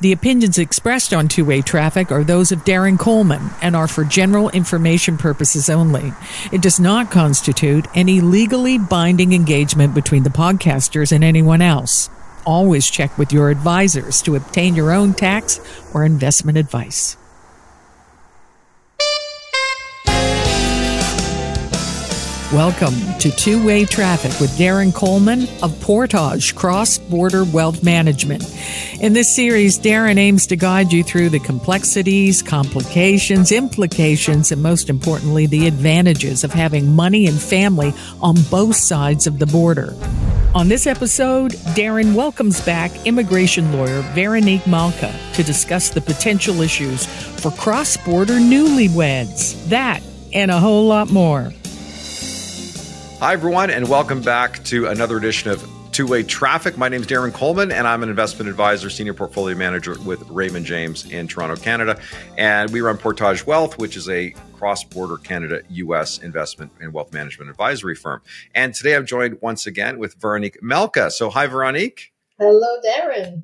The opinions expressed on two way traffic are those of Darren Coleman and are for general information purposes only. It does not constitute any legally binding engagement between the podcasters and anyone else. Always check with your advisors to obtain your own tax or investment advice. Welcome to Two Way Traffic with Darren Coleman of Portage Cross Border Wealth Management. In this series, Darren aims to guide you through the complexities, complications, implications, and most importantly, the advantages of having money and family on both sides of the border. On this episode, Darren welcomes back immigration lawyer Veronique Malka to discuss the potential issues for cross border newlyweds. That and a whole lot more. Hi, everyone, and welcome back to another edition of Two Way Traffic. My name is Darren Coleman, and I'm an investment advisor, senior portfolio manager with Raymond James in Toronto, Canada. And we run Portage Wealth, which is a cross border Canada US investment and wealth management advisory firm. And today I'm joined once again with Veronique Malka. So, hi, Veronique. Hello, Darren.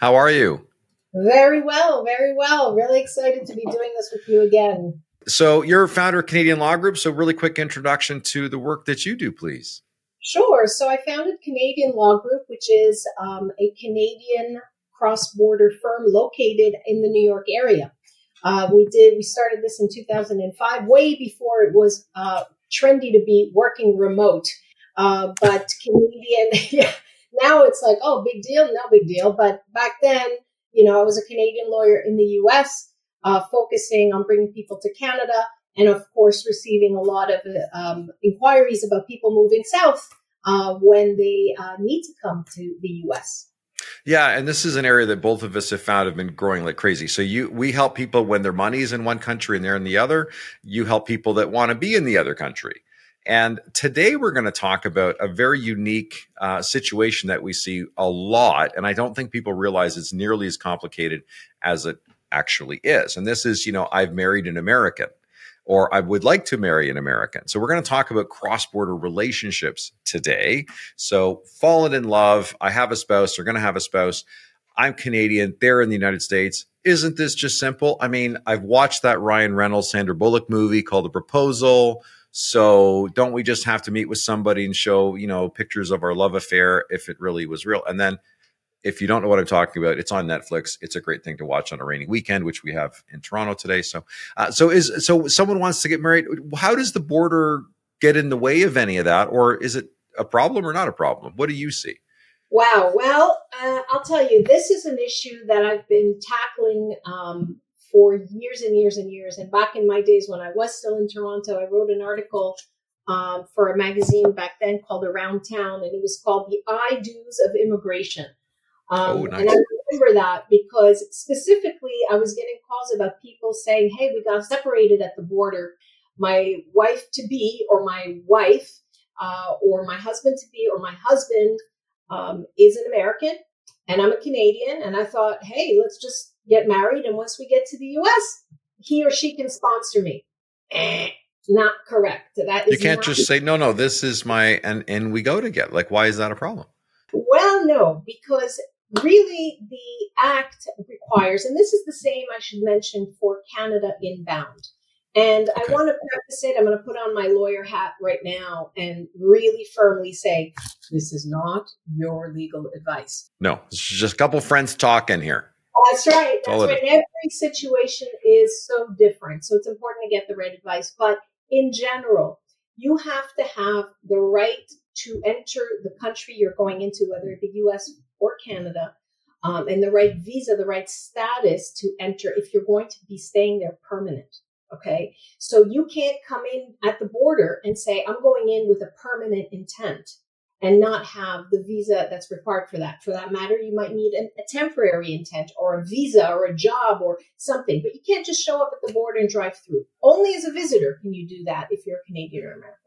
How are you? Very well, very well. Really excited to be doing this with you again. So, you're founder of Canadian Law Group. So, really quick introduction to the work that you do, please. Sure. So, I founded Canadian Law Group, which is um, a Canadian cross border firm located in the New York area. Uh, we did. We started this in 2005, way before it was uh, trendy to be working remote. Uh, but Canadian, yeah, now it's like, oh, big deal, no big deal. But back then, you know, I was a Canadian lawyer in the U.S uh, focusing on bringing people to Canada, and of course, receiving a lot of um, inquiries about people moving south uh, when they uh, need to come to the U.S. Yeah, and this is an area that both of us have found have been growing like crazy. So you we help people when their money's in one country and they're in the other. You help people that want to be in the other country. And today we're going to talk about a very unique uh, situation that we see a lot. And I don't think people realize it's nearly as complicated as it actually is. And this is, you know, I've married an American or I would like to marry an American. So we're going to talk about cross border relationships today. So fallen in love, I have a spouse, they're going to have a spouse. I'm Canadian, they're in the United States. Isn't this just simple? I mean, I've watched that Ryan Reynolds, Sandra Bullock movie called The Proposal. So don't we just have to meet with somebody and show, you know, pictures of our love affair if it really was real? And then if you don't know what I'm talking about, it's on Netflix. It's a great thing to watch on a rainy weekend, which we have in Toronto today. So, uh, so is so someone wants to get married. How does the border get in the way of any of that, or is it a problem or not a problem? What do you see? Wow. Well, uh, I'll tell you, this is an issue that I've been tackling um, for years and years and years. And back in my days when I was still in Toronto, I wrote an article um, for a magazine back then called Around Town, and it was called The I Do's of Immigration. Um, oh, nice. And I remember that because specifically I was getting calls about people saying, hey, we got separated at the border. My wife to be, or my wife, uh, or my husband to be, or my husband um, is an American and I'm a Canadian. And I thought, hey, let's just get married. And once we get to the US, he or she can sponsor me. Eh, not correct. That is you can't just say, no, no, this is my, and, and we go together. Like, why is that a problem? Well, no, because really the act requires, and this is the same I should mention for Canada inbound. And okay. I want to preface it, I'm going to put on my lawyer hat right now and really firmly say this is not your legal advice. No, it's just a couple friends talking here. That's right. That's right. Every situation is so different. So it's important to get the right advice. But in general, you have to have the right to enter the country you're going into, whether it be US or Canada, um, and the right visa, the right status to enter if you're going to be staying there permanent. Okay. So you can't come in at the border and say, I'm going in with a permanent intent and not have the visa that's required for that. For that matter, you might need an, a temporary intent or a visa or a job or something, but you can't just show up at the border and drive through. Only as a visitor can you do that if you're a Canadian or American.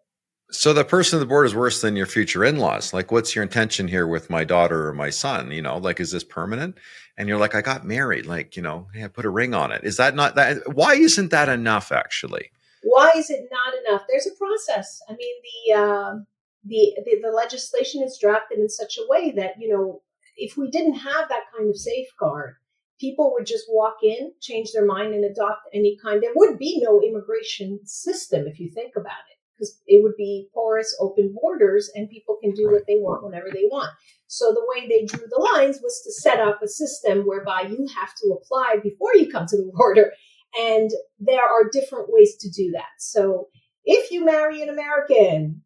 So the person at the board is worse than your future in-laws. Like, what's your intention here with my daughter or my son? You know, like, is this permanent? And you're like, I got married. Like, you know, hey, I put a ring on it. Is that not that? Why isn't that enough? Actually, why is it not enough? There's a process. I mean, the uh, the, the the legislation is drafted in such a way that you know, if we didn't have that kind of safeguard, people would just walk in, change their mind, and adopt any kind. There would be no immigration system if you think about it, because it would be porous, open borders, and people can do what they want whenever they want. So the way they drew the lines was to set up a system whereby you have to apply before you come to the border. And there are different ways to do that. So if you marry an American,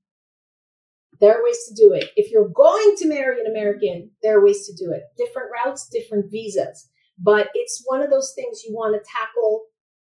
there are ways to do it. If you're going to marry an American, there are ways to do it. Different routes, different visas. But it's one of those things you want to tackle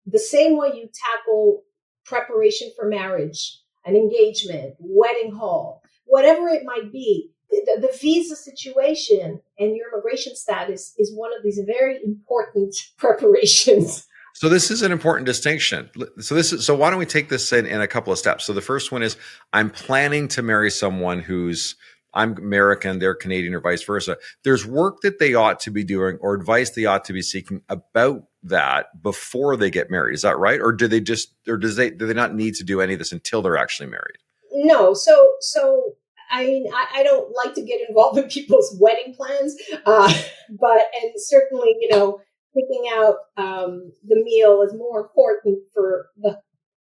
the same way you tackle preparation for marriage, an engagement, wedding hall, whatever it might be. The, the, visa situation and your immigration status is one of these very important preparations. So this is an important distinction. So this is so why don't we take this in, in a couple of steps? So the first one is I'm planning to marry someone who's I'm American, they're Canadian, or vice versa. There's work that they ought to be doing or advice they ought to be seeking about that before they get married. Is that right? Or do they just, or does they, do they not need to do any of this until they're actually married? No. So, so, I mean, I, I don't like to get involved in people's wedding plans, uh, but, and certainly, you know, picking out um, the meal is more important for the,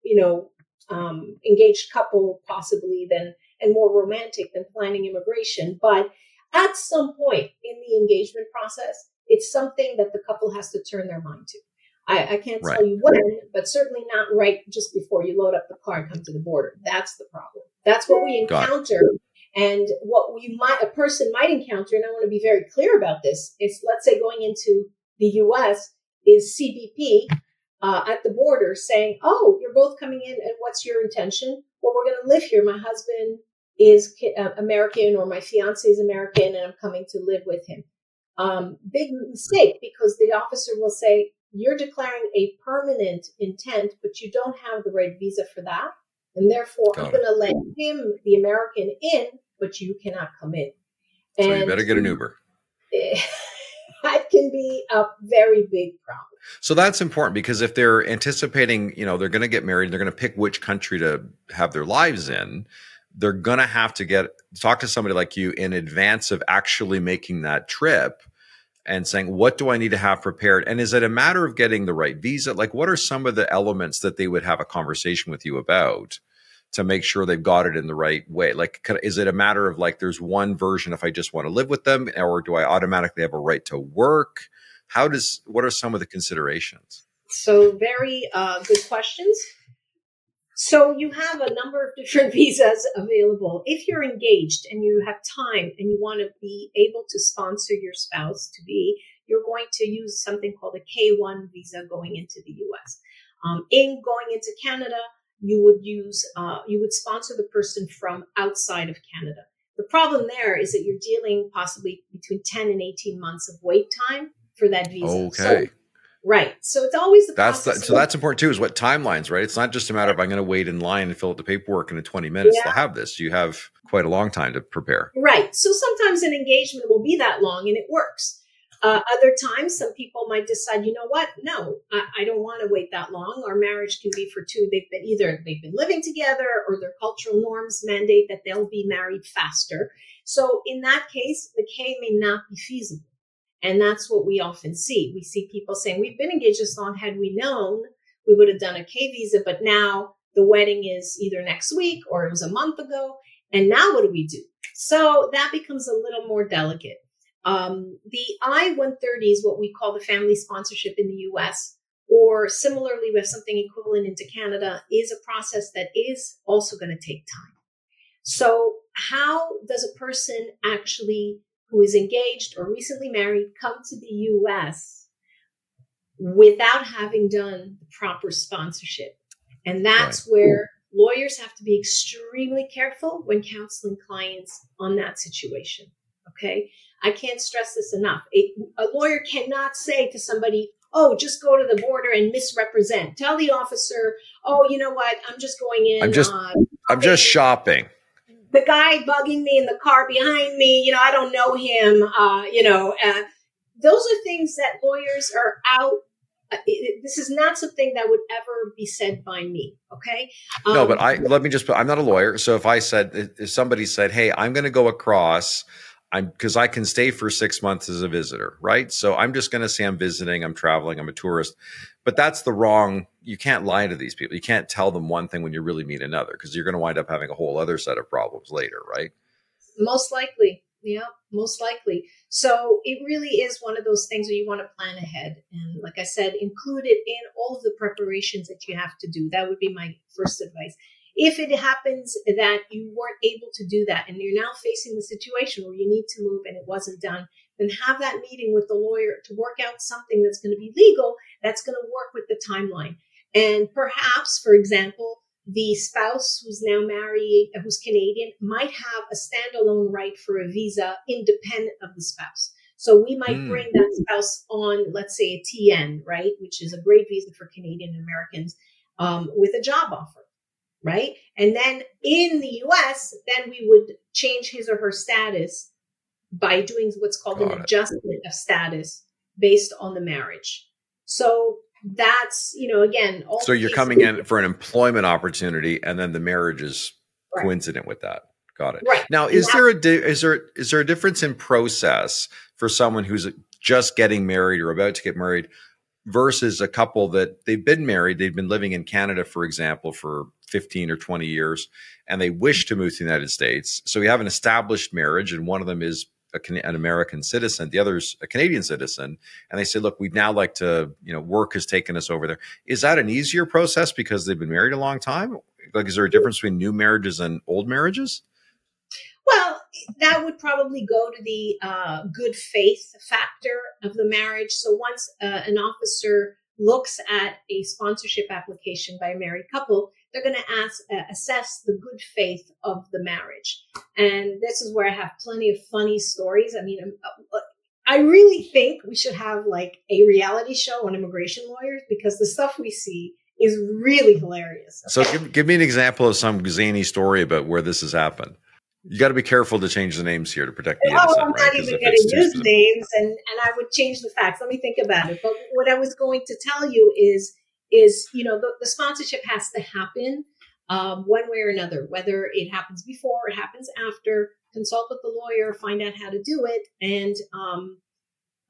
you know, um, engaged couple possibly than and more romantic than planning immigration. But at some point in the engagement process, it's something that the couple has to turn their mind to. I, I can't right. tell you when, but certainly not right just before you load up the car and come to the border. That's the problem. That's what we encounter. And what we might, a person might encounter, and I want to be very clear about this, is let's say going into the US is CBP uh, at the border saying, Oh, you're both coming in, and what's your intention? Well, we're going to live here. My husband is uh, American or my fiance is American and I'm coming to live with him. Um, big mistake because the officer will say, You're declaring a permanent intent, but you don't have the right visa for that. And therefore, Got I'm going to let him, the American, in, but you cannot come in. And so you better get an Uber. that can be a very big problem. So that's important because if they're anticipating, you know, they're going to get married, they're going to pick which country to have their lives in they're going to have to get talk to somebody like you in advance of actually making that trip and saying what do i need to have prepared? And is it a matter of getting the right visa? Like what are some of the elements that they would have a conversation with you about to make sure they've got it in the right way? Like is it a matter of like there's one version if i just want to live with them or do i automatically have a right to work? How does what are some of the considerations? So very uh, good questions so you have a number of different visas available. If you're engaged and you have time and you want to be able to sponsor your spouse to be, you're going to use something called a K1 visa going into the US. Um, in going into Canada, you would use, uh, you would sponsor the person from outside of Canada. The problem there is that you're dealing possibly between 10 and 18 months of wait time for that visa. Okay. So Right. So it's always the that's the, so that's important too. Is what timelines, right? It's not just a matter of I'm going to wait in line and fill out the paperwork in 20 minutes yeah. to have this. You have quite a long time to prepare. Right. So sometimes an engagement will be that long and it works. Uh, other times, some people might decide, you know what? No, I, I don't want to wait that long. Our marriage can be for two. They've been either they've been living together or their cultural norms mandate that they'll be married faster. So in that case, the K may not be feasible. And that's what we often see. We see people saying, we've been engaged this long. Had we known, we would have done a K visa, but now the wedding is either next week or it was a month ago. And now what do we do? So that becomes a little more delicate. Um, the I 130 is what we call the family sponsorship in the US, or similarly, we have something equivalent into Canada, is a process that is also going to take time. So, how does a person actually who is engaged or recently married come to the US without having done the proper sponsorship. And that's right. where lawyers have to be extremely careful when counseling clients on that situation. Okay. I can't stress this enough. A, a lawyer cannot say to somebody, oh, just go to the border and misrepresent. Tell the officer, oh, you know what? I'm just going in. I'm just, uh, I'm just shopping the guy bugging me in the car behind me, you know, I don't know him, uh, you know, uh, those are things that lawyers are out. Uh, it, this is not something that would ever be said by me. Okay. Um, no, but I let me just put. I'm not a lawyer, so if I said if somebody said, "Hey, I'm going to go across," I'm because I can stay for six months as a visitor, right? So I'm just going to say I'm visiting, I'm traveling, I'm a tourist. But that's the wrong. You can't lie to these people. You can't tell them one thing when you really mean another because you're going to wind up having a whole other set of problems later, right? Most likely, yeah, most likely. So it really is one of those things where you want to plan ahead, and like I said, include it in all of the preparations that you have to do. That would be my first advice. If it happens that you weren't able to do that and you're now facing the situation where you need to move and it wasn't done, then have that meeting with the lawyer to work out something that's going to be legal, that's going to work with the timeline. And perhaps, for example, the spouse who's now married, who's Canadian, might have a standalone right for a visa independent of the spouse. So we might mm. bring that spouse on, let's say a TN, right, which is a great visa for Canadian Americans, um, with a job offer right? And then in the US, then we would change his or her status by doing what's called Got an it. adjustment of status based on the marriage. So that's, you know, again, so you're coming in for an employment opportunity and then the marriage is right. coincident with that. Got it. Right. Now, is there a di- is there is there a difference in process for someone who's just getting married or about to get married versus a couple that they've been married, they've been living in Canada, for example, for 15 or 20 years, and they wish to move to the United States. So we have an established marriage, and one of them is a, an American citizen, the other's a Canadian citizen, and they say, "Look, we'd now like to, you know, work has taken us over there." Is that an easier process because they've been married a long time? Like, is there a difference between new marriages and old marriages? Well, that would probably go to the uh, good faith factor of the marriage. So once uh, an officer looks at a sponsorship application by a married couple, they're going to ask, uh, assess the good faith of the marriage. And this is where I have plenty of funny stories. I mean, um, uh, I really think we should have like a reality show on immigration lawyers because the stuff we see is really hilarious. Okay? So give, give me an example of some zany story about where this has happened. You got to be careful to change the names here to protect the innocent. Oh, I'm right? not even going to use names, and and I would change the facts. Let me think about it. But what I was going to tell you is is you know the, the sponsorship has to happen um, one way or another, whether it happens before or it happens after. Consult with the lawyer, find out how to do it, and um,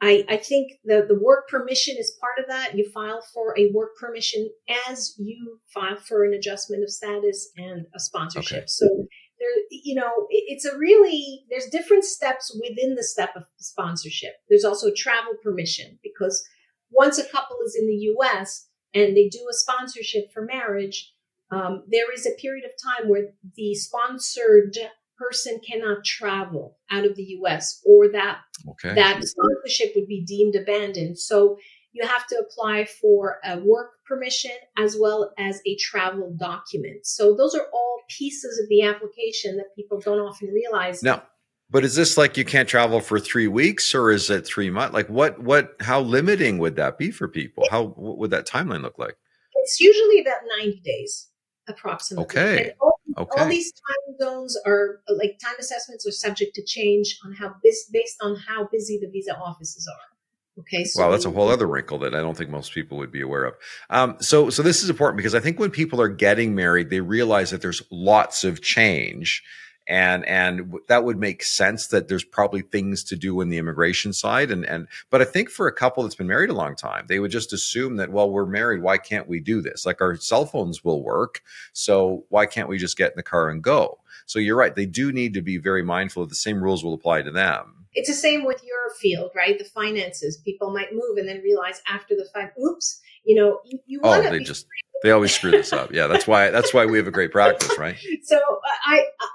I, I think the, the work permission is part of that. You file for a work permission as you file for an adjustment of status and a sponsorship. Okay. So there, you know, it's a really, there's different steps within the step of sponsorship. There's also travel permission because once a couple is in the US and they do a sponsorship for marriage, um, there is a period of time where the sponsored person cannot travel out of the US or that okay. that sponsorship would be deemed abandoned. So you have to apply for a work permission as well as a travel document. So those are all pieces of the application that people don't often realize. No. But is this like you can't travel for three weeks or is it three months? Like what, what, how limiting would that be for people? How, what would that timeline look like? It's usually about 90 days approximately. Okay. All, okay. all, these time zones are like time assessments are subject to change on how this based on how busy the visa offices are. Okay. So wow, that's a whole other wrinkle that I don't think most people would be aware of. Um, so, so this is important because I think when people are getting married, they realize that there's lots of change, and and that would make sense that there's probably things to do in the immigration side, and and but I think for a couple that's been married a long time, they would just assume that well, we're married, why can't we do this? Like our cell phones will work, so why can't we just get in the car and go? So you're right, they do need to be very mindful of the same rules will apply to them it's the same with your field, right? The finances. People might move and then realize after the fact, oops, you know, you, you oh, they just they always screw this up. Yeah, that's why that's why we have a great practice, right? So uh, I uh,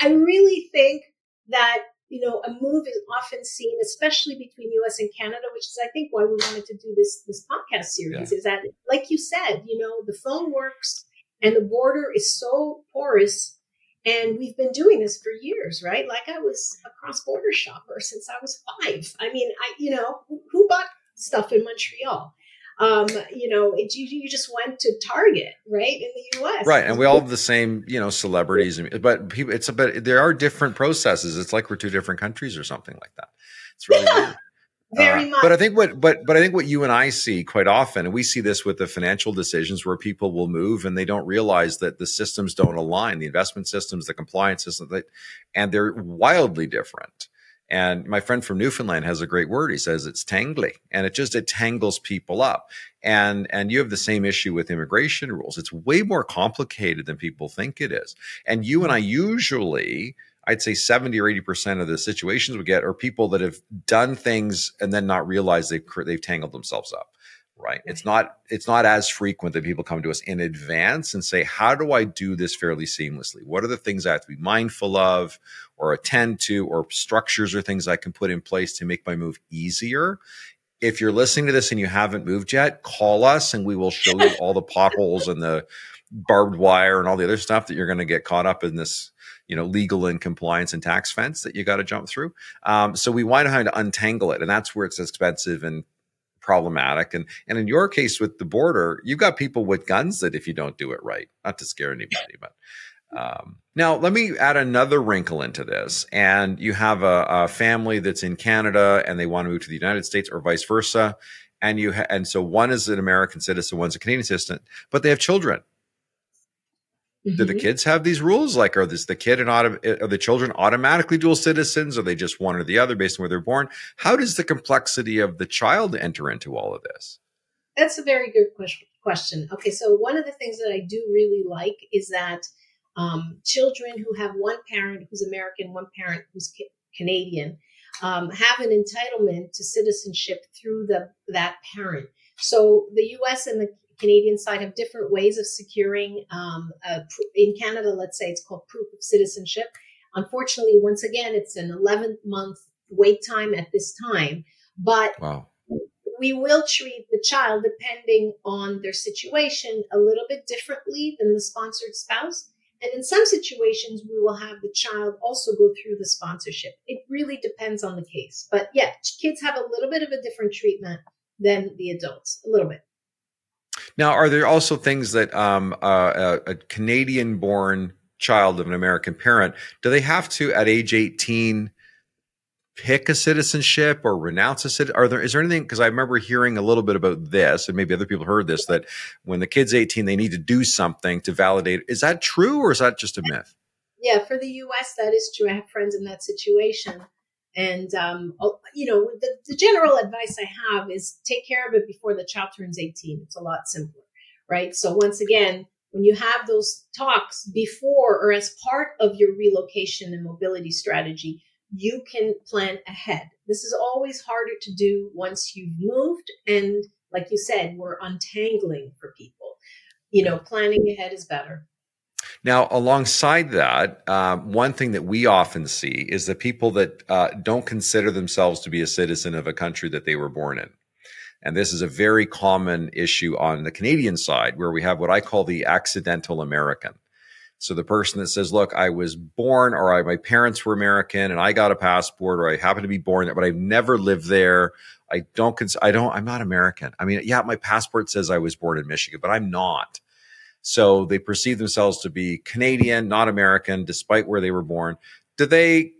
I really think that you know a move is often seen, especially between U.S. and Canada, which is I think why we wanted to do this this podcast series. Yeah. Is that like you said, you know, the phone works and the border is so porous and we've been doing this for years, right? Like I was a cross border shopper since I was five. I mean, I, you know, who bought stuff in Montreal? Um, you know, it, you, you just went to Target, right, in the U.S. Right, and we all have the same, you know, celebrities, but people. It's a but there are different processes. It's like we're two different countries or something like that. It's really weird. Very uh, much. But I think what but but I think what you and I see quite often, and we see this with the financial decisions where people will move and they don't realize that the systems don't align, the investment systems, the compliance systems, and they're wildly different. And my friend from Newfoundland has a great word. He says it's tangly and it just, it tangles people up. And, and you have the same issue with immigration rules. It's way more complicated than people think it is. And you and I usually, I'd say 70 or 80% of the situations we get are people that have done things and then not realize they've, they've tangled themselves up right? It's not it's not as frequent that people come to us in advance and say how do i do this fairly seamlessly? What are the things i have to be mindful of or attend to or structures or things i can put in place to make my move easier? If you're listening to this and you haven't moved yet call us and we will show you all the potholes and the barbed wire and all the other stuff that you're going to get caught up in this you know legal and compliance and tax fence that you got to jump through. Um, so we want to to untangle it and that's where it's expensive and problematic. And and in your case with the border, you've got people with guns that if you don't do it right, not to scare anybody, but um, now let me add another wrinkle into this. And you have a, a, family that's in Canada and they want to move to the United States, or vice versa. And you ha- and so one is an American citizen, one's a Canadian citizen, but they have children. Mm-hmm. Do the mm-hmm. kids have these rules? Like, are this the kid and auto, are the children automatically dual citizens? Are they just one or the other based on where they're born? How does the complexity of the child enter into all of this? That's a very good question. Okay, so one of the things that I do really like is that um, children who have one parent who's American, one parent who's ca- Canadian, um, have an entitlement to citizenship through the that parent. So the U.S. and the Canadian side have different ways of securing. Um, in Canada, let's say it's called proof of citizenship. Unfortunately, once again, it's an 11 month wait time at this time, but wow. we will treat the child, depending on their situation, a little bit differently than the sponsored spouse. And in some situations, we will have the child also go through the sponsorship. It really depends on the case. But yeah, kids have a little bit of a different treatment than the adults, a little bit. Now, are there also things that um, uh, a, a Canadian born child of an American parent, do they have to, at age 18, pick a citizenship or renounce a citizen? Are there, is there anything? Because I remember hearing a little bit about this, and maybe other people heard this, that when the kid's 18, they need to do something to validate. Is that true or is that just a myth? Yeah, for the US, that is true. I have friends in that situation. And, um, you know, the, the general advice I have is take care of it before the child turns 18. It's a lot simpler, right? So once again, when you have those talks before or as part of your relocation and mobility strategy, you can plan ahead. This is always harder to do once you've moved. And like you said, we're untangling for people. You know, planning ahead is better. Now, alongside that, um, one thing that we often see is the people that uh, don't consider themselves to be a citizen of a country that they were born in. And this is a very common issue on the Canadian side, where we have what I call the accidental American. So the person that says, "Look, I was born, or I, my parents were American, and I got a passport, or I happen to be born there, but I've never lived there. I don't. Cons- I don't. I'm not American. I mean, yeah, my passport says I was born in Michigan, but I'm not." So they perceive themselves to be Canadian, not American, despite where they were born. Do they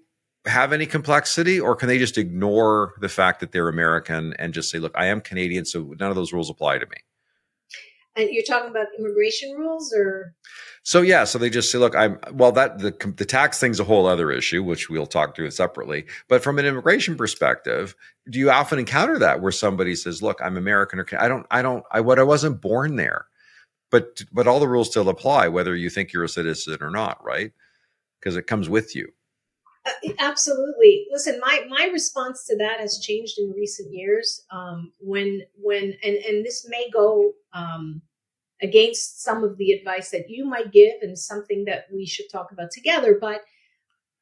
have any complexity or can they just ignore the fact that they're American and just say, look, I am Canadian, so none of those rules apply to me? And you're talking about immigration rules or? So yeah, so they just say, look, I'm well. That the the tax thing's a whole other issue, which we'll talk through separately. But from an immigration perspective, do you often encounter that where somebody says, "Look, I'm American," or "I don't, I don't, I what I wasn't born there." But but all the rules still apply whether you think you're a citizen or not right? Because it comes with you. Uh, absolutely. Listen my my response to that has changed in recent years um, when when and and this may go um, against some of the advice that you might give and something that we should talk about together but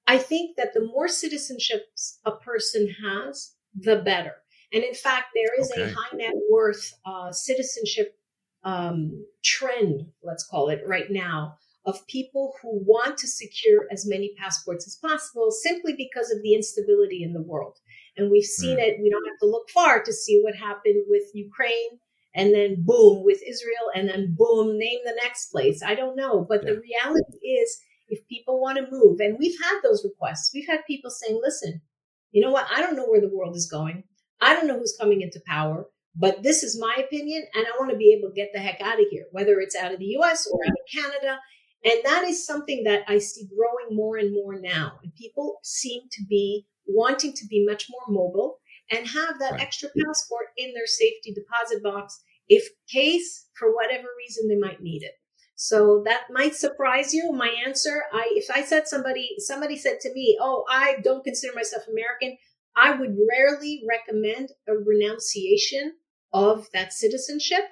i think that the more citizenships a person has the better. And in fact there is okay. a high net worth uh, citizenship um, trend, let's call it right now, of people who want to secure as many passports as possible simply because of the instability in the world. And we've seen mm. it, we don't have to look far to see what happened with Ukraine and then boom with Israel and then boom, name the next place. I don't know. But yeah. the reality is, if people want to move, and we've had those requests, we've had people saying, listen, you know what? I don't know where the world is going. I don't know who's coming into power. But this is my opinion, and I want to be able to get the heck out of here, whether it's out of the US or out of Canada. And that is something that I see growing more and more now. And people seem to be wanting to be much more mobile and have that right. extra passport in their safety deposit box if case for whatever reason they might need it. So that might surprise you. My answer, I if I said somebody somebody said to me, "Oh, I don't consider myself American," I would rarely recommend a renunciation of that citizenship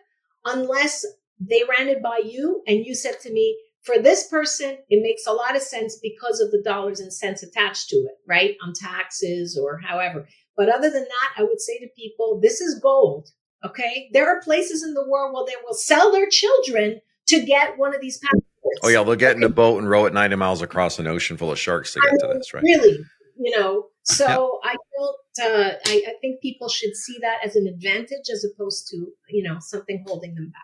unless they ran it by you and you said to me, for this person, it makes a lot of sense because of the dollars and cents attached to it, right? On taxes or however. But other than that, I would say to people, this is gold. Okay. There are places in the world where they will sell their children to get one of these passports. Oh, yeah. They'll get in a boat and row it 90 miles across an ocean full of sharks to get I mean, to this, right? Really, you know. So yeah. I don't. Uh, I, I think people should see that as an advantage as opposed to you know something holding them back.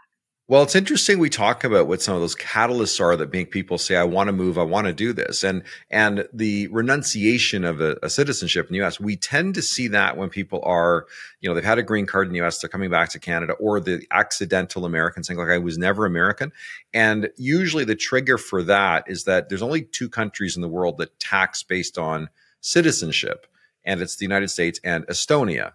Well, it's interesting we talk about what some of those catalysts are that make people say, I want to move, I want to do this. And and the renunciation of a, a, citizenship in the US, we tend to see that when people are, you know, they've had a green card in the US, they're coming back to Canada, or the accidental American saying, like, I was never American. And usually the trigger for that is that there's only two countries in the world that tax based on citizenship, and it's the United States and Estonia.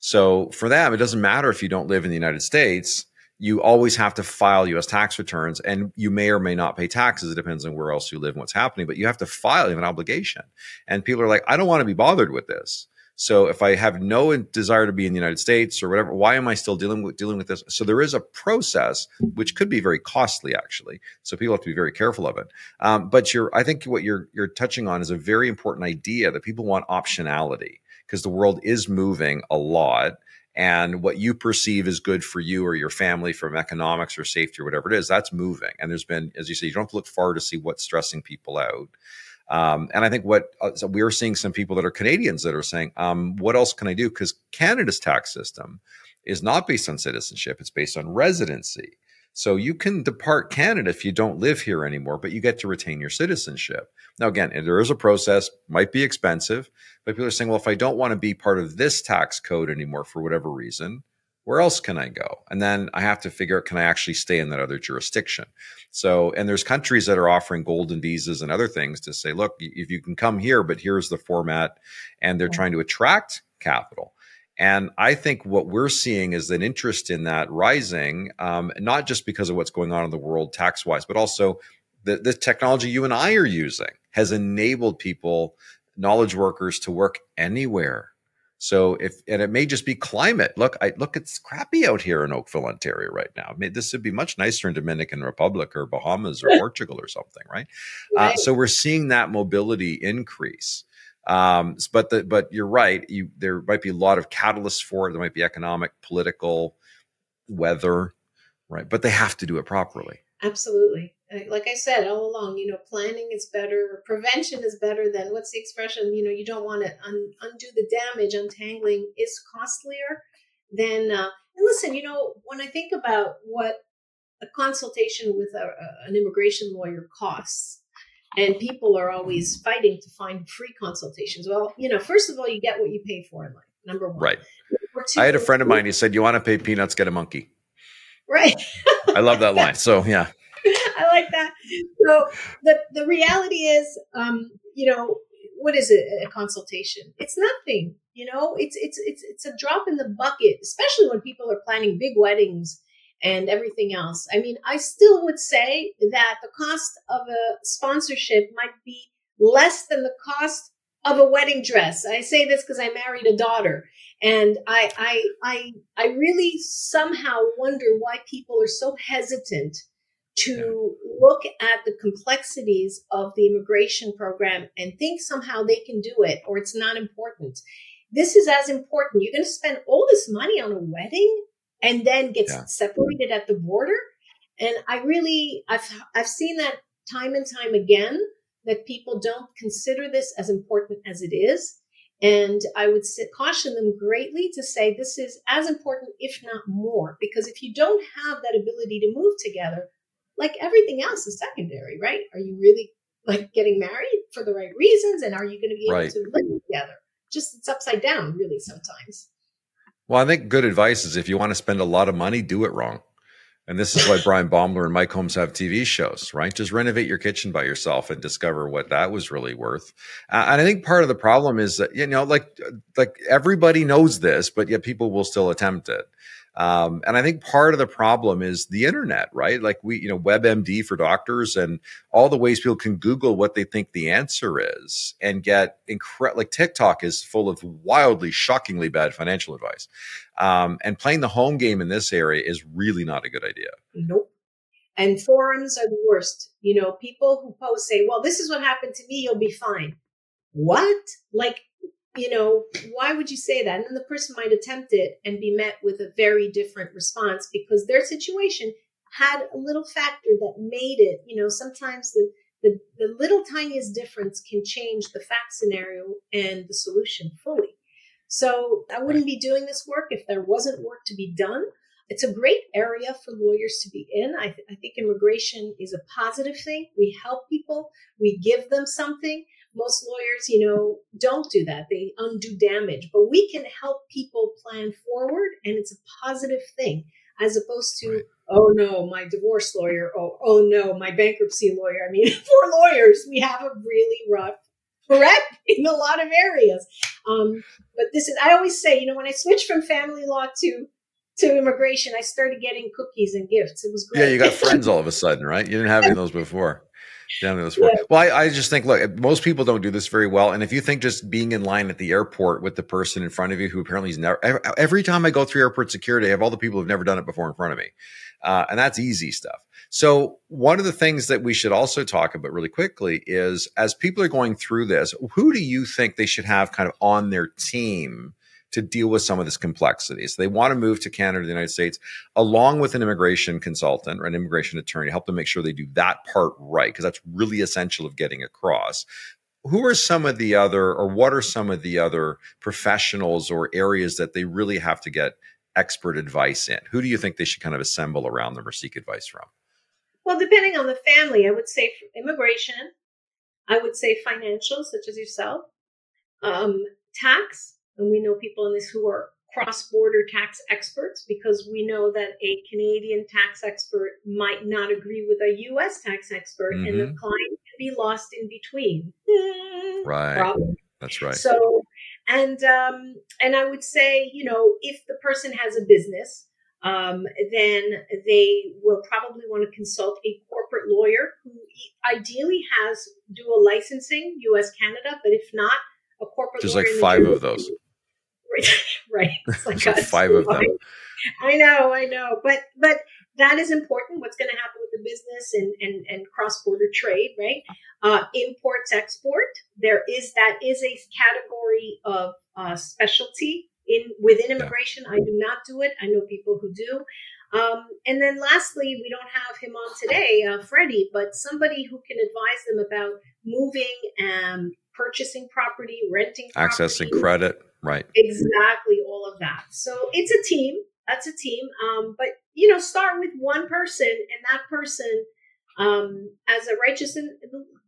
So for them, it doesn't matter if you don't live in the United States you always have to file US tax returns and you may or may not pay taxes. It depends on where else you live and what's happening, but you have to file, you have an obligation. And people are like, I don't want to be bothered with this. So if I have no desire to be in the United States or whatever, why am I still dealing with dealing with this? So there is a process which could be very costly, actually. So people have to be very careful of it. Um, but you're, I think what you're you're touching on is a very important idea that people want optionality because the world is moving a lot and what you perceive is good for you or your family from economics or safety or whatever it is that's moving and there's been as you say you don't have to look far to see what's stressing people out um, and i think what uh, so we're seeing some people that are canadians that are saying um, what else can i do because canada's tax system is not based on citizenship it's based on residency so you can depart Canada if you don't live here anymore, but you get to retain your citizenship. Now, again, there is a process, might be expensive, but people are saying, well, if I don't want to be part of this tax code anymore for whatever reason, where else can I go? And then I have to figure out, can I actually stay in that other jurisdiction? So, and there's countries that are offering golden visas and other things to say, look, if you can come here, but here's the format, and they're trying to attract capital. And I think what we're seeing is an interest in that rising, um, not just because of what's going on in the world tax wise, but also the, the technology you and I are using has enabled people, knowledge workers, to work anywhere. So if and it may just be climate. Look, I look, it's crappy out here in Oakville, Ontario, right now. I mean, this would be much nicer in Dominican Republic or Bahamas or Portugal or something, right? Uh, right. Uh, so we're seeing that mobility increase. Um, but the, but you're right. You, there might be a lot of catalysts for it. There might be economic, political, weather, right? But they have to do it properly. Absolutely. Like I said all along, you know, planning is better. Prevention is better than what's the expression? You know, you don't want to un- undo the damage. Untangling is costlier than. Uh, and listen, you know, when I think about what a consultation with a, a, an immigration lawyer costs, and people are always fighting to find free consultations. Well, you know, first of all, you get what you pay for in life. Number one, right? Two, I had a friend of mine. He said, "You want to pay peanuts, get a monkey." Right. I love that line. So yeah, I like that. So the the reality is, um, you know, what is it? A consultation? It's nothing. You know, it's it's it's it's a drop in the bucket, especially when people are planning big weddings and everything else. I mean, I still would say that the cost of a sponsorship might be less than the cost of a wedding dress. I say this because I married a daughter. And I, I, I, I really somehow wonder why people are so hesitant to yeah. look at the complexities of the immigration program and think somehow they can do it or it's not important. This is as important. You're going to spend all this money on a wedding and then gets yeah. separated at the border. And I really, I've, I've seen that time and time again that people don't consider this as important as it is. And I would caution them greatly to say this is as important, if not more, because if you don't have that ability to move together, like everything else is secondary, right? Are you really like getting married for the right reasons? And are you going to be able right. to live together? Just it's upside down, really, sometimes. Well, I think good advice is if you want to spend a lot of money, do it wrong. And this is why Bryan Baeumler and Mike Holmes have TV shows, right? Just renovate your kitchen by yourself and discover what that was really worth. Uh, and I think part of the problem is that you know, like like everybody knows this, but yet people will still attempt it. Um, and I think part of the problem is the internet, right? Like we, you know, WebMD for doctors and all the ways people can Google what they think the answer is and get incredible. Like TikTok is full of wildly, shockingly bad financial advice. Um, and playing the home game in this area is really not a good idea. Nope. And forums are the worst. You know, people who post say, well, this is what happened to me, you'll be fine. What? Like, you know, why would you say that? And then the person might attempt it and be met with a very different response because their situation had a little factor that made it, you know, sometimes the, the, the little tiniest difference can change the fact scenario and the solution fully. So I wouldn't be doing this work if there wasn't work to be done. It's a great area for lawyers to be in. I, th- I think immigration is a positive thing. We help people, we give them something most lawyers, you know, don't do that. They undo damage, but we can help people plan forward and it's a positive thing as opposed to, right. oh no, my divorce lawyer. Oh, oh no, my bankruptcy lawyer. I mean, for lawyers, we have a really rough rep in a lot of areas. Um, but this is, I always say, you know, when I switched from family law to, to immigration, I started getting cookies and gifts. It was great. Yeah, you got friends all of a sudden, right? You didn't have any of those before down this yeah. Well, I, I, just think, look, most people don't do this very well. And if you think just being in line at the airport with the person in front of you who apparently is never, every time I go through airport security, I have all the people who've never done it before in front of me. Uh, and that's easy stuff. So, one of the things that we should also talk about really quickly is as people are going through this, who do you think they should have kind of on their team? To deal with some of this complexity. So they want to move to Canada, the United States, along with an immigration consultant or an immigration attorney, help them make sure they do that part right, because that's really essential of getting across. Who are some of the other, or what are some of the other professionals or areas that they really have to get expert advice in? Who do you think they should kind of assemble around them or seek advice from? Well, depending on the family, I would say immigration, I would say financial, such as yourself, um, tax, and we know people in this who are cross border tax experts because we know that a Canadian tax expert might not agree with a US tax expert mm-hmm. and the mm-hmm. client can be lost in between. Right. Problem. That's right. So and um and I would say, you know, if the person has a business, um, then they will probably want to consult a corporate lawyer who ideally has dual licensing, US Canada, but if not, a corporate There's like five of those. right. Like five of them. I know, I know, but but that is important. What's going to happen with the business and and, and cross border trade, right? Uh, imports, export. There is that is a category of uh, specialty in within immigration. Yeah. I do not do it. I know people who do. Um, and then lastly, we don't have him on today, uh, Freddie, but somebody who can advise them about moving, um, purchasing property, renting, property, accessing credit Right. Exactly all of that. So it's a team. That's a team. Um, but you know, start with one person and that person um, as a righteous and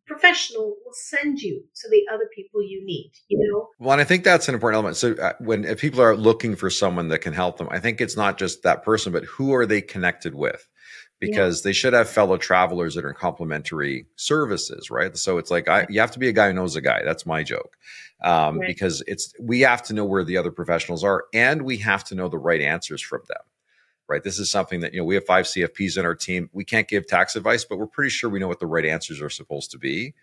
professional will send you to the other people you need you know well and i think that's an important element so uh, when if people are looking for someone that can help them i think it's not just that person but who are they connected with because yeah. they should have fellow travelers that are complementary services, right? So it's like I, you have to be a guy who knows a guy. That's my joke, um, right. because it's we have to know where the other professionals are, and we have to know the right answers from them, right? This is something that you know we have five CFPs in our team. We can't give tax advice, but we're pretty sure we know what the right answers are supposed to be.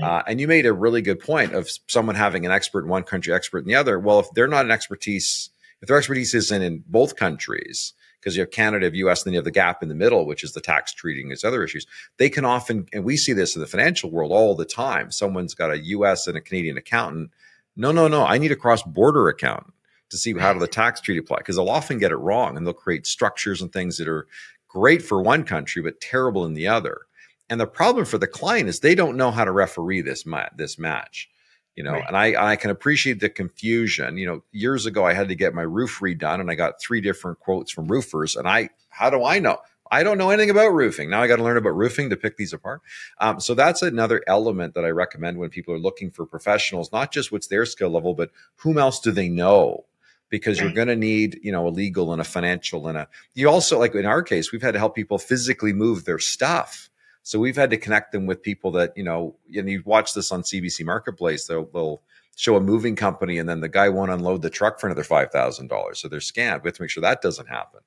Right. Uh, and you made a really good point of someone having an expert in one country, expert in the other. Well, if they're not an expertise, if their expertise isn't in both countries, because you have Canada, of US, and then you have the gap in the middle, which is the tax treating its other issues. They can often, and we see this in the financial world all the time. Someone's got a US and a Canadian accountant. No, no, no. I need a cross border accountant to see how the tax treaty apply because they'll often get it wrong and they'll create structures and things that are great for one country but terrible in the other. And the problem for the client is they don't know how to referee this ma- this match you know right. and I, I can appreciate the confusion you know years ago i had to get my roof redone and i got three different quotes from roofers and i how do i know? I don't know anything about roofing. Now i got to learn about roofing to pick these apart. Um, so that's another element that i recommend when people are looking for professionals not just what's their skill level but whom else do they know? Because right. you're going to need you know a legal and a financial and a you also like in our case we've had to help people physically move their stuff so we've had to connect them with people that you know and you watch this on cbc marketplace they'll, they'll show a moving company and then the guy won't unload the truck for another $5000 so they're scammed. We have to make sure that doesn't happen.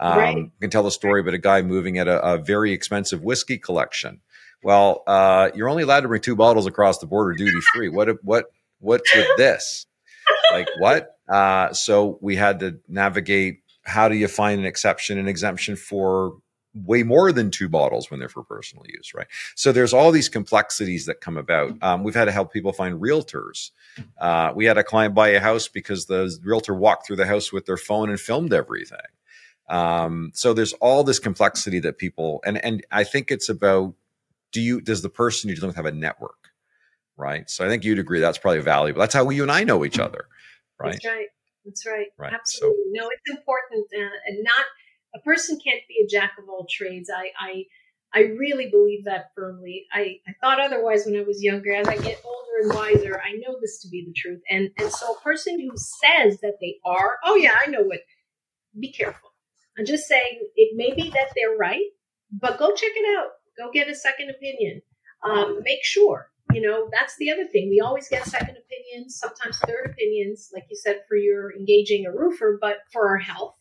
Um, right. you can tell the story about a guy moving at a, a very expensive whiskey collection. Well uh, you're only allowed to bring two bottles across the border duty free what what what's with this? Like what? Uh, so we had to navigate how do you find an exception and exemption for way more than two bottles when they're for personal use, right? So there's all these complexities that come about. Um, we've had to help people find realtors. Uh, we had a client buy a house because the realtor walked through the house with their phone and filmed everything. Um, so there's all this complexity that people and and I think it's about do you does the person you're dealing with have a network, right? So I think you'd agree that's probably valuable. That's how you and I know each other right? That's right. That's right. right. Absolutely. So, no, it's important, uh, and not a person can't be a jack of all trades. I, I, I really believe that firmly. I, I thought otherwise when I was younger. As I get older and wiser, I know this to be the truth. And and so a person who says that they are, oh yeah, I know it. Be careful. I'm just saying it may be that they're right, but go check it out. Go get a second opinion. Um, make sure you know, that's the other thing. We always get second opinions, sometimes third opinions, like you said, for your engaging a roofer, but for our health,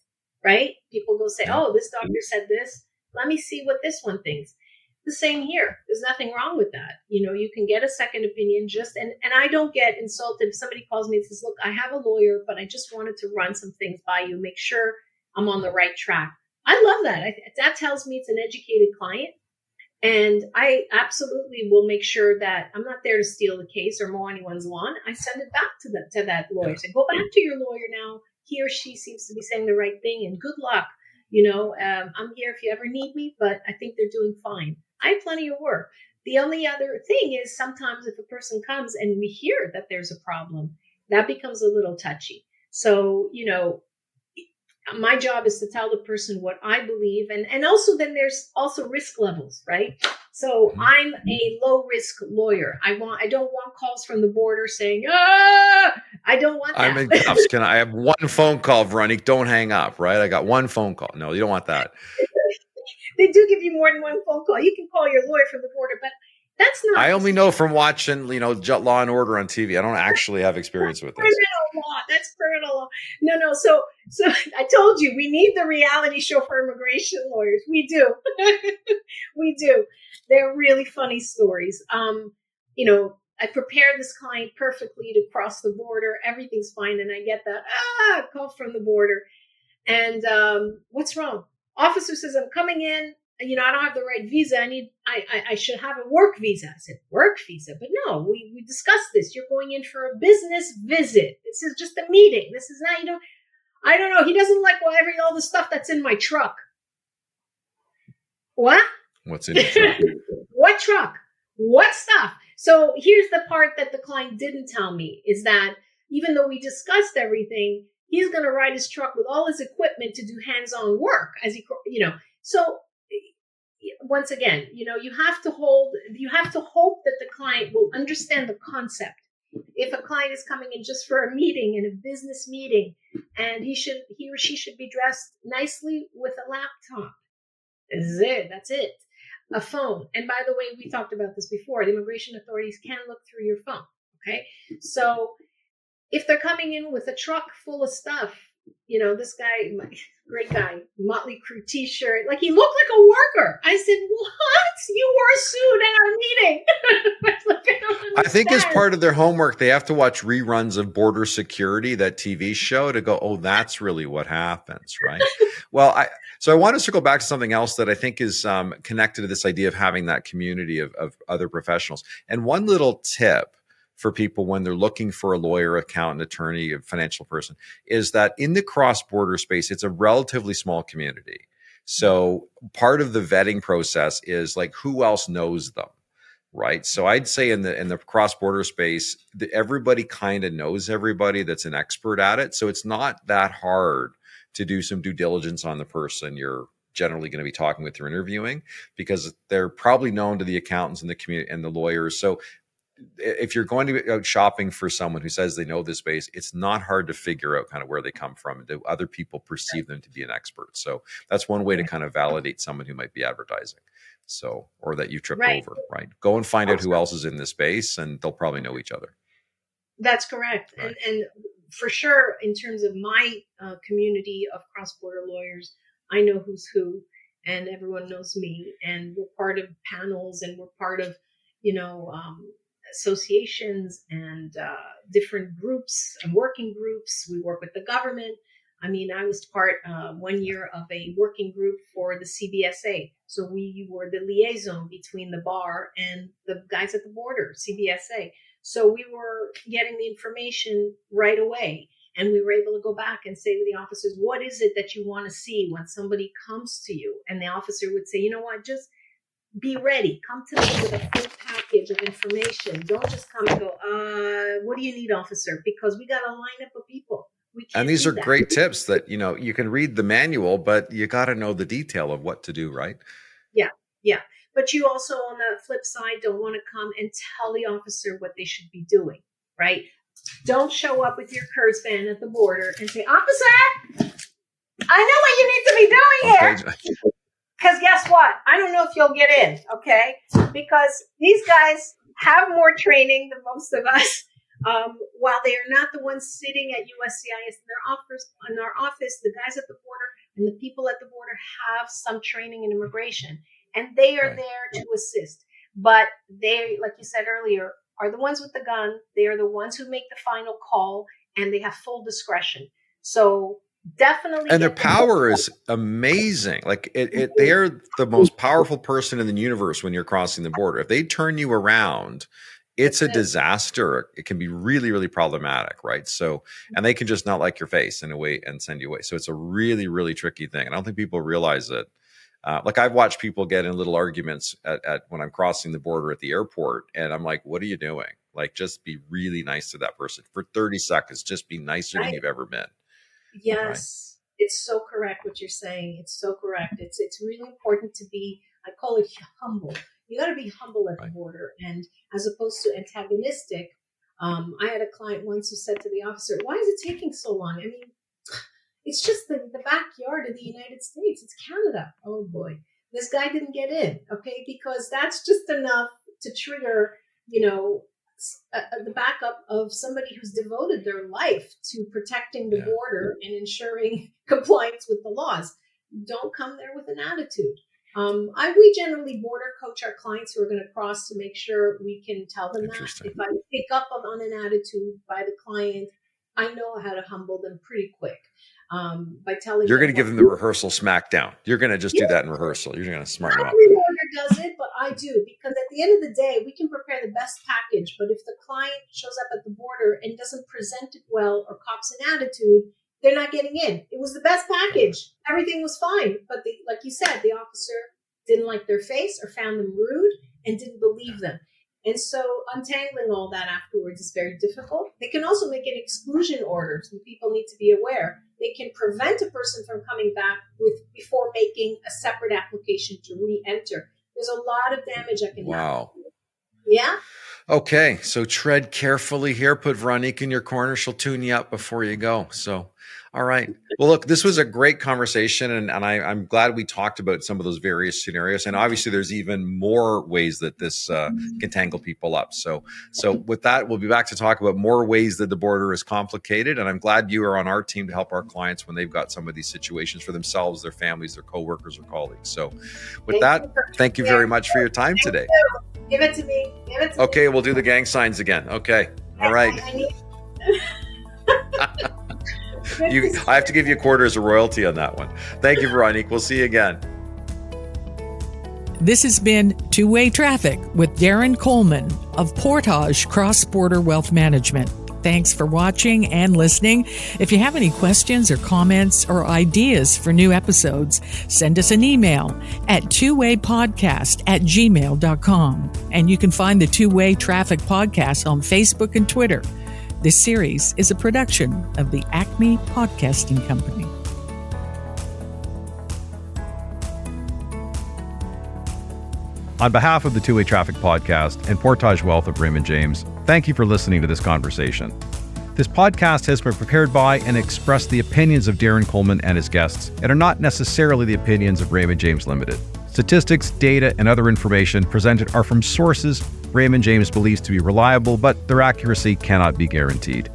right? People go say, oh, this doctor said this. Let me see what this one thinks. The same here. There's nothing wrong with that. You know, you can get a second opinion just, and, and I don't get insulted if somebody calls me and says, look, I have a lawyer, but I just wanted to run some things by you, make sure I'm on the right track. I love that. I, that tells me it's an educated client and I absolutely will make sure that I'm not there to steal the case or mow anyone's lawn. I send it back to the to that lawyer. Say, go back to your lawyer now. He or she seems to be saying the right thing, and good luck. You know, um, I'm here if you ever need me, but I think they're doing fine. I have plenty of work. The only other thing is sometimes if a person comes and we hear that there's a problem, that becomes a little touchy. So, you know, my job is to tell the person what I believe and and also then there's also risk levels, right? So mm-hmm. I'm a low risk lawyer. I want I don't want calls from the border saying, "Ah, I don't want that." I'm in cuffs. Can I have one phone call, Veronique? Don't hang up, right? I got one phone call. No, you don't want that. they do give you more than one phone call. You can call your lawyer from the border, but that's not. I only know from watching, you know, Law and Order on TV. I don't actually have experience with this. Criminal law. That's criminal law. No, no. So, so I told you we need the reality show for immigration lawyers. We do. we do. They're really funny stories. Um, you know, I prepare this client perfectly to cross the border. Everything's fine, and I get that ah call from the border. And um, what's wrong? Officer says I'm coming in you know, I don't have the right visa. I need, I, I, I, should have a work visa. I said, work visa? But no, we, we discussed this. You're going in for a business visit. This is just a meeting. This is not, you know, I don't know. He doesn't like well, every, all the stuff that's in my truck. What? What's in your truck? what truck? What stuff? So here's the part that the client didn't tell me is that even though we discussed everything, he's going to ride his truck with all his equipment to do hands-on work as he, you know, so once again, you know, you have to hold, you have to hope that the client will understand the concept. If a client is coming in just for a meeting and a business meeting, and he should, he or she should be dressed nicely with a laptop. Is it. That's it. A phone. And by the way, we talked about this before. The immigration authorities can look through your phone. Okay. So if they're coming in with a truck full of stuff, you know, this guy, great guy, Motley Crue T-shirt. Like he looked like a worker. I said, "What? You wore a suit at our meeting?" I, I think as part of their homework, they have to watch reruns of Border Security, that TV show, to go, "Oh, that's really what happens," right? well, I so I want to circle back to something else that I think is um, connected to this idea of having that community of, of other professionals. And one little tip for people when they're looking for a lawyer, accountant, attorney, a financial person is that in the cross border space, it's a relatively small community. So mm-hmm. part of the vetting process is like who else knows them, right? So I'd say in the in the cross border space, the, everybody kind of knows everybody that's an expert at it. So it's not that hard to do some due diligence on the person you're generally going to be talking with or interviewing because they're probably known to the accountants and the community and the lawyers. So if you're going to be out shopping for someone who says they know this space, it's not hard to figure out kind of where they come from. Do other people perceive them to be an expert? So that's one way to kind of validate someone who might be advertising. So, or that you tripped right. over, right? Go and find out who else is in the space, and they'll probably know each other. That's correct, right. and and for sure, in terms of my uh, community of cross border lawyers, I know who's who, and everyone knows me, and we're part of panels, and we're part of you know um, associations and uh, different groups and working groups. We work with the government. I mean, I was part uh, one year of a working group for the CBSA. So we were the liaison between the bar and the guys at the border, CBSA. So we were getting the information right away. And we were able to go back and say to the officers, what is it that you want to see when somebody comes to you? And the officer would say, you know what, just be ready. Come to me with a full package of information. Don't just come and go, uh, what do you need, officer? Because we got a lineup of people. and these are that. great tips that, you know, you can read the manual, but you got to know the detail of what to do, right? Yeah. Yeah. But you also, on the flip side, don't want to come and tell the officer what they should be doing, right? Don't show up with your curse fan at the border and say, Officer, I know what you need to be doing here. Because guess what? I don't know if you'll get in, okay? Because these guys have more training than most of us. Um, while they are not the ones sitting at USCIS in their office, in our office, the guys at the border and the people at the border have some training in immigration, and they are there to assist. But they, like you said earlier, are the ones with the gun. They are the ones who make the final call, and they have full discretion. So definitely and their power is amazing like it, it they're the most powerful person in the universe when you're crossing the border. If they turn you around it's a disaster. It can be really really problematic right? So and they can just not like your face in a way and send you away. So it's a really really tricky thing and i don't think people realize it. Uh, like i've watched people get in little arguments at, at when i'm crossing the border at the airport and i'm like what are you doing? Like just be really nice to that person for 30 seconds. Just be nicer than you've ever been Yes, right. it's so correct what you're saying. It's so correct. It's it's really important to be. I call it humble. You got to be humble at right. the border, and as opposed to antagonistic. Um, I had a client once who said to the officer, "Why is it taking so long?" I mean, it's just the, the backyard of the United States. It's Canada. Oh boy, this guy didn't get in. Okay, because that's just enough to trigger, you know, uh, the backup of somebody who's devoted their life to protecting the yeah. border and ensuring compliance with the laws. Don't come there with an attitude. Um, I we generally border coach our clients who are going to cross to make sure we can tell them that. If I pick up on an attitude by the client, I know how to humble them pretty quick um, by telling. You're going to give them the rehearsal smackdown. You're going to just yeah. do that in rehearsal. You're going to smarten them up. Does it, but I do because at the end of the day, we can prepare the best package, but if the client shows up at the border and doesn't present it well or cops an attitude, they're not getting in. It was the best package. Everything was fine, but the, like you said, the officer didn't like their face or found them rude and didn't believe them. And so untangling all that afterwards is very difficult. They can also make an exclusion order, so people need to be aware. They can prevent a person from coming back with before making a separate application to re-enter. There's a lot of damage that can wow. happen. Yeah. Okay, so tread carefully here. Put Veronique in your corner. She'll tune you up before you go. So all right. Well, look, this was a great conversation, and, and I, am glad we talked about some of those various scenarios. And obviously, there's even more ways that this uh, can tangle people up. So, so with that, we'll be back to talk about more ways that the border is complicated. And I'm glad you are on our team to help our clients when they've got some of these situations for themselves, their families, their coworkers, or colleagues. So, with thank that, you thank you very much for your time today. You. Give it to me. Give it to okay, me. we'll do the gang signs again. Okay. All right. you, I have to give you a quarter as a royalty on that one. Thank you, Veronique. We'll see you again. This has been Two Way Traffic with Darren Coleman of Portage Cross Border Wealth Management. Thanks for watching and listening. If you have any questions or comments or ideas for new episodes, send us an email at twowaypodcast at gmail.com. And you can find the Two Way Traffic Podcast on Facebook and Twitter. This series is a production of the Acme Podcasting Company. – On behalf of the Two Way Traffic Podcast and Portage Wealth of Raymond James, thank you for listening to this conversation. This podcast has been prepared by and expressed the opinions of Darren Coleman and his guests and are not necessarily the opinions of Raymond James Limited. Statistics, data, and other information presented are from sources Raymond James believes to be reliable, but their accuracy cannot be guaranteed.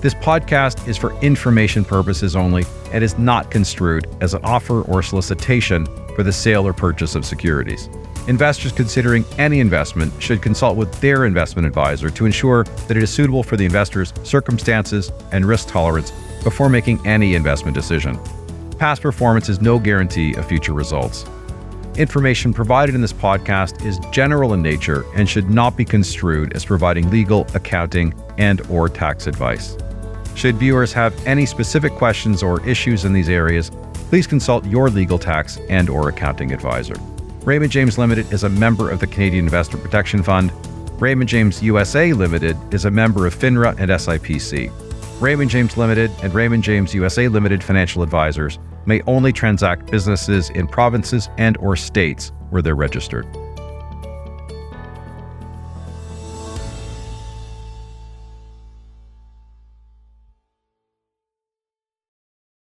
This podcast is for information purposes only and is not construed as an offer or solicitation for the sale or purchase of securities. Investors considering any investment should consult with their investment advisor to ensure that it is suitable for the investor's circumstances and risk tolerance before making any investment decision. Past performance is no guarantee of future results. Information provided in this podcast is general in nature and should not be construed as providing legal, accounting, and or tax advice. Should viewers have any specific questions or issues in these areas, please consult your legal tax and or accounting advisor. Raymond James Limited is a member of the Canadian Investor Protection Fund. Raymond James USA Limited is a member of FINRA and SIPC. Raymond James Limited and Raymond James USA Limited financial advisors may only transact businesses in provinces and or states where they're registered.